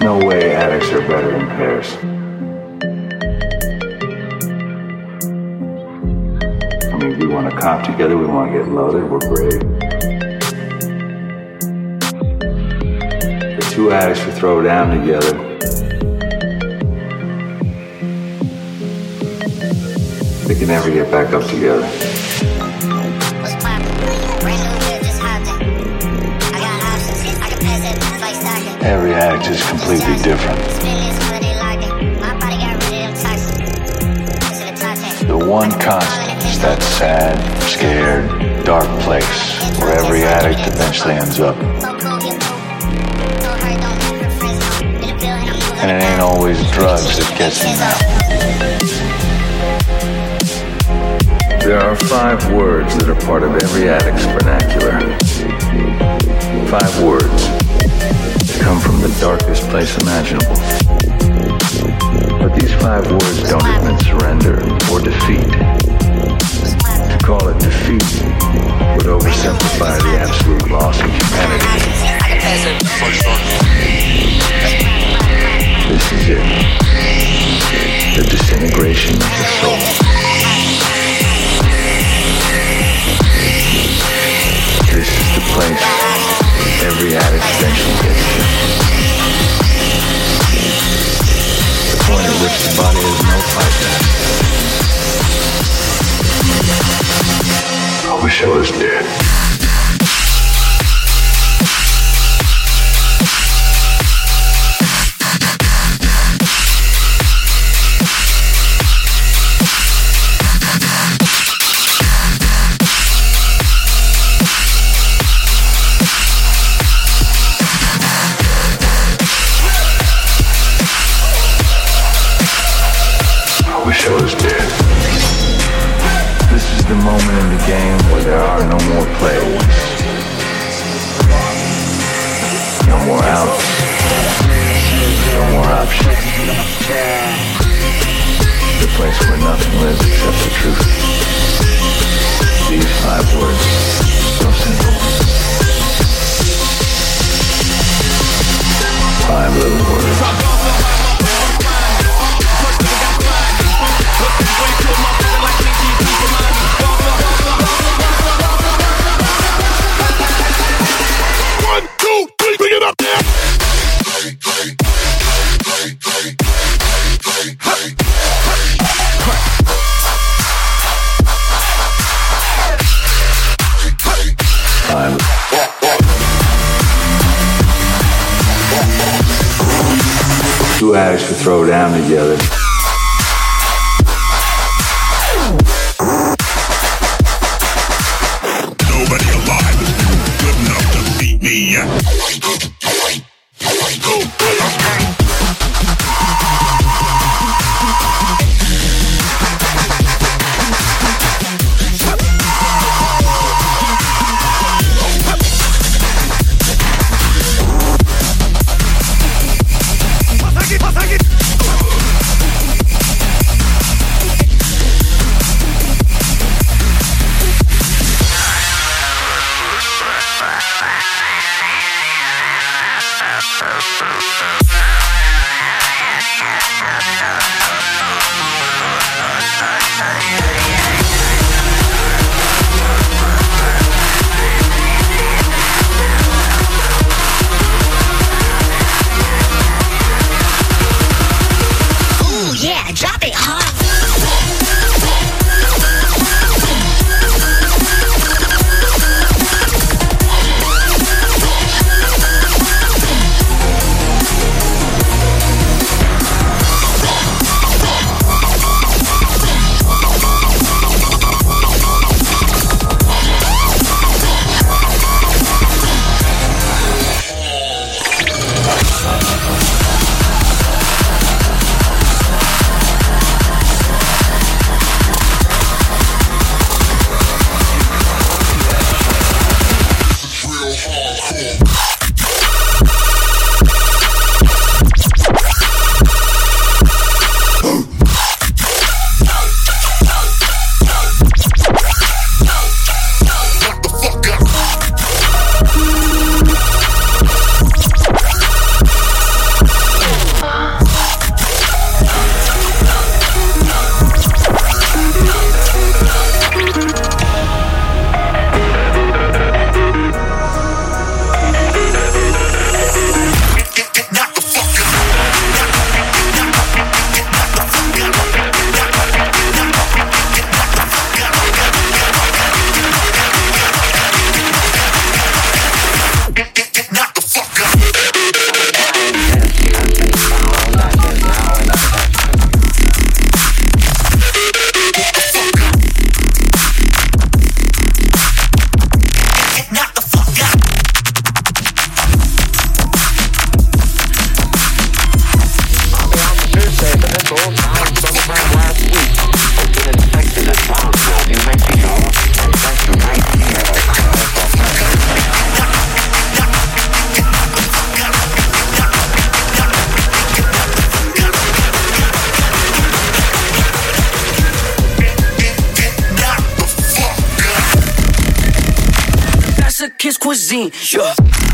No way addicts are better than pairs. I mean, we want to cop together, we want to get loaded, we're brave. The two addicts who throw down together. They can never get back up together. Every addict is completely different. The one constant is that sad, scared, dark place where every addict eventually ends up. And it ain't always drugs that gets them there. There are five words that are part of every addict's vernacular. Five words come from the darkest place imaginable. But these five words don't admit surrender or defeat. To call it defeat would oversimplify the absolute loss of humanity. This is it. The disintegration of the soul. This is the place every. The point at which the body has no fight back. I wish I was dead. The place where nothing lives except the truth. These five words, so simple. Five little words. acts to throw down together. Kiss cuisine. Yeah.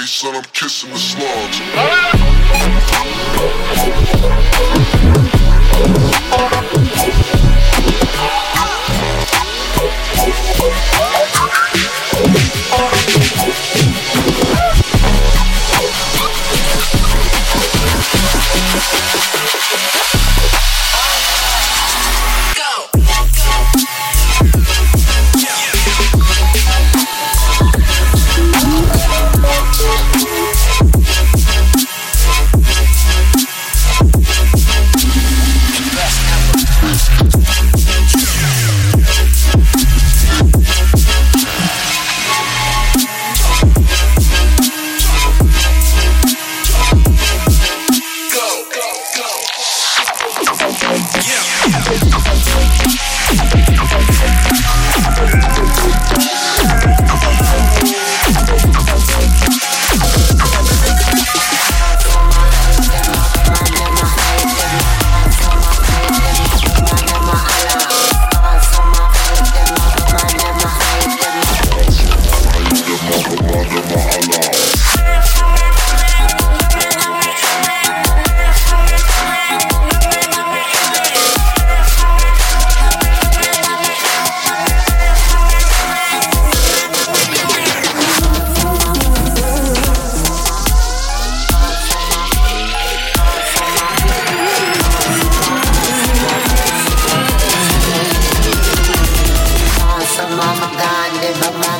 face and I'm kissing the slugs.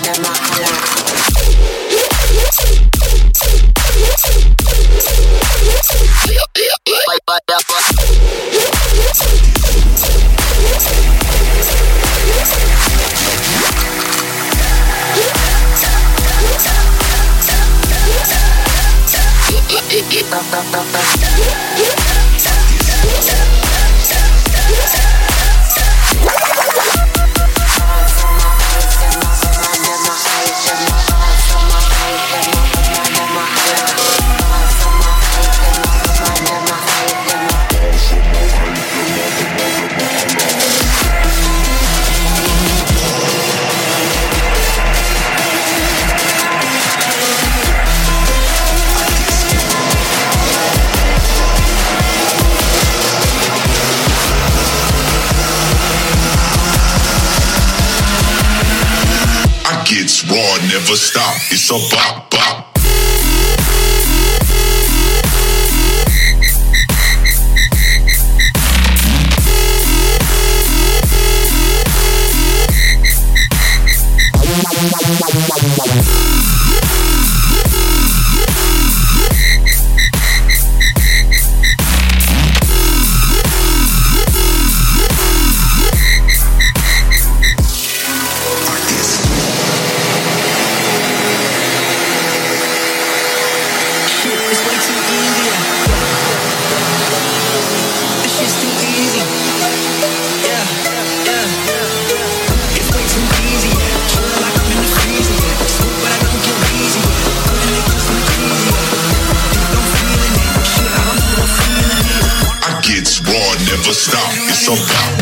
that my so bop. stop. It's about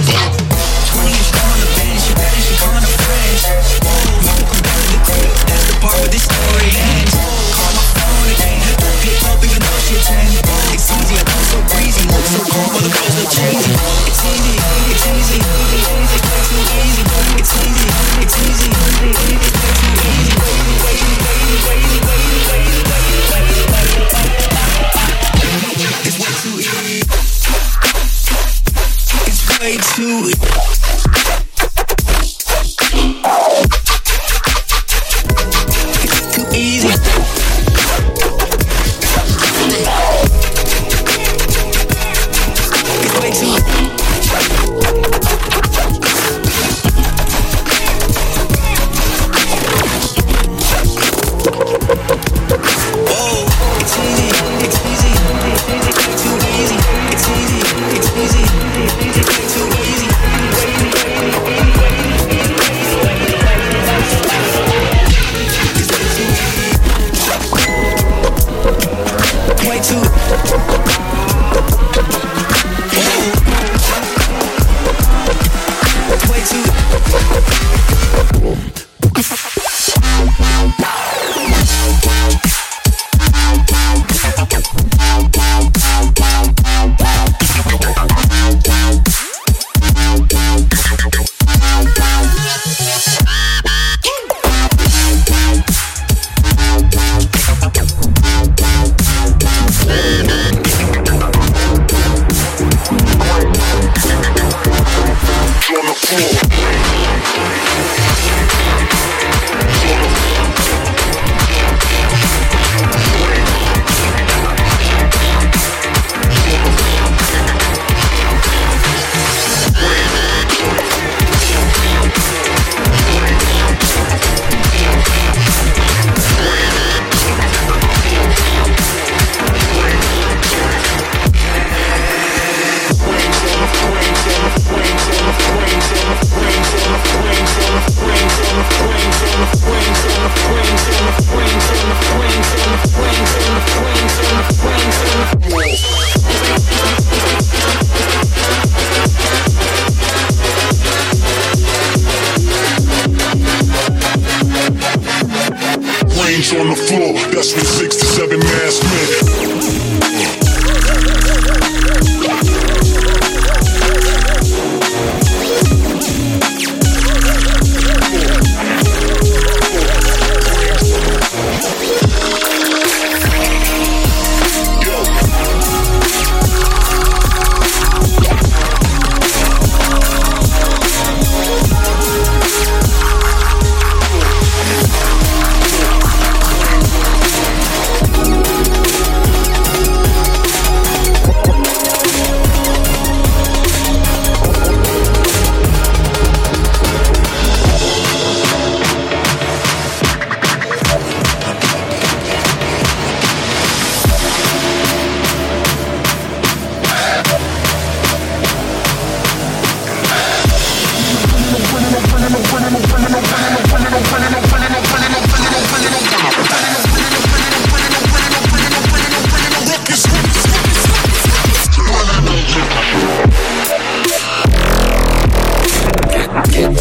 change on the floor. That's when six to seven mass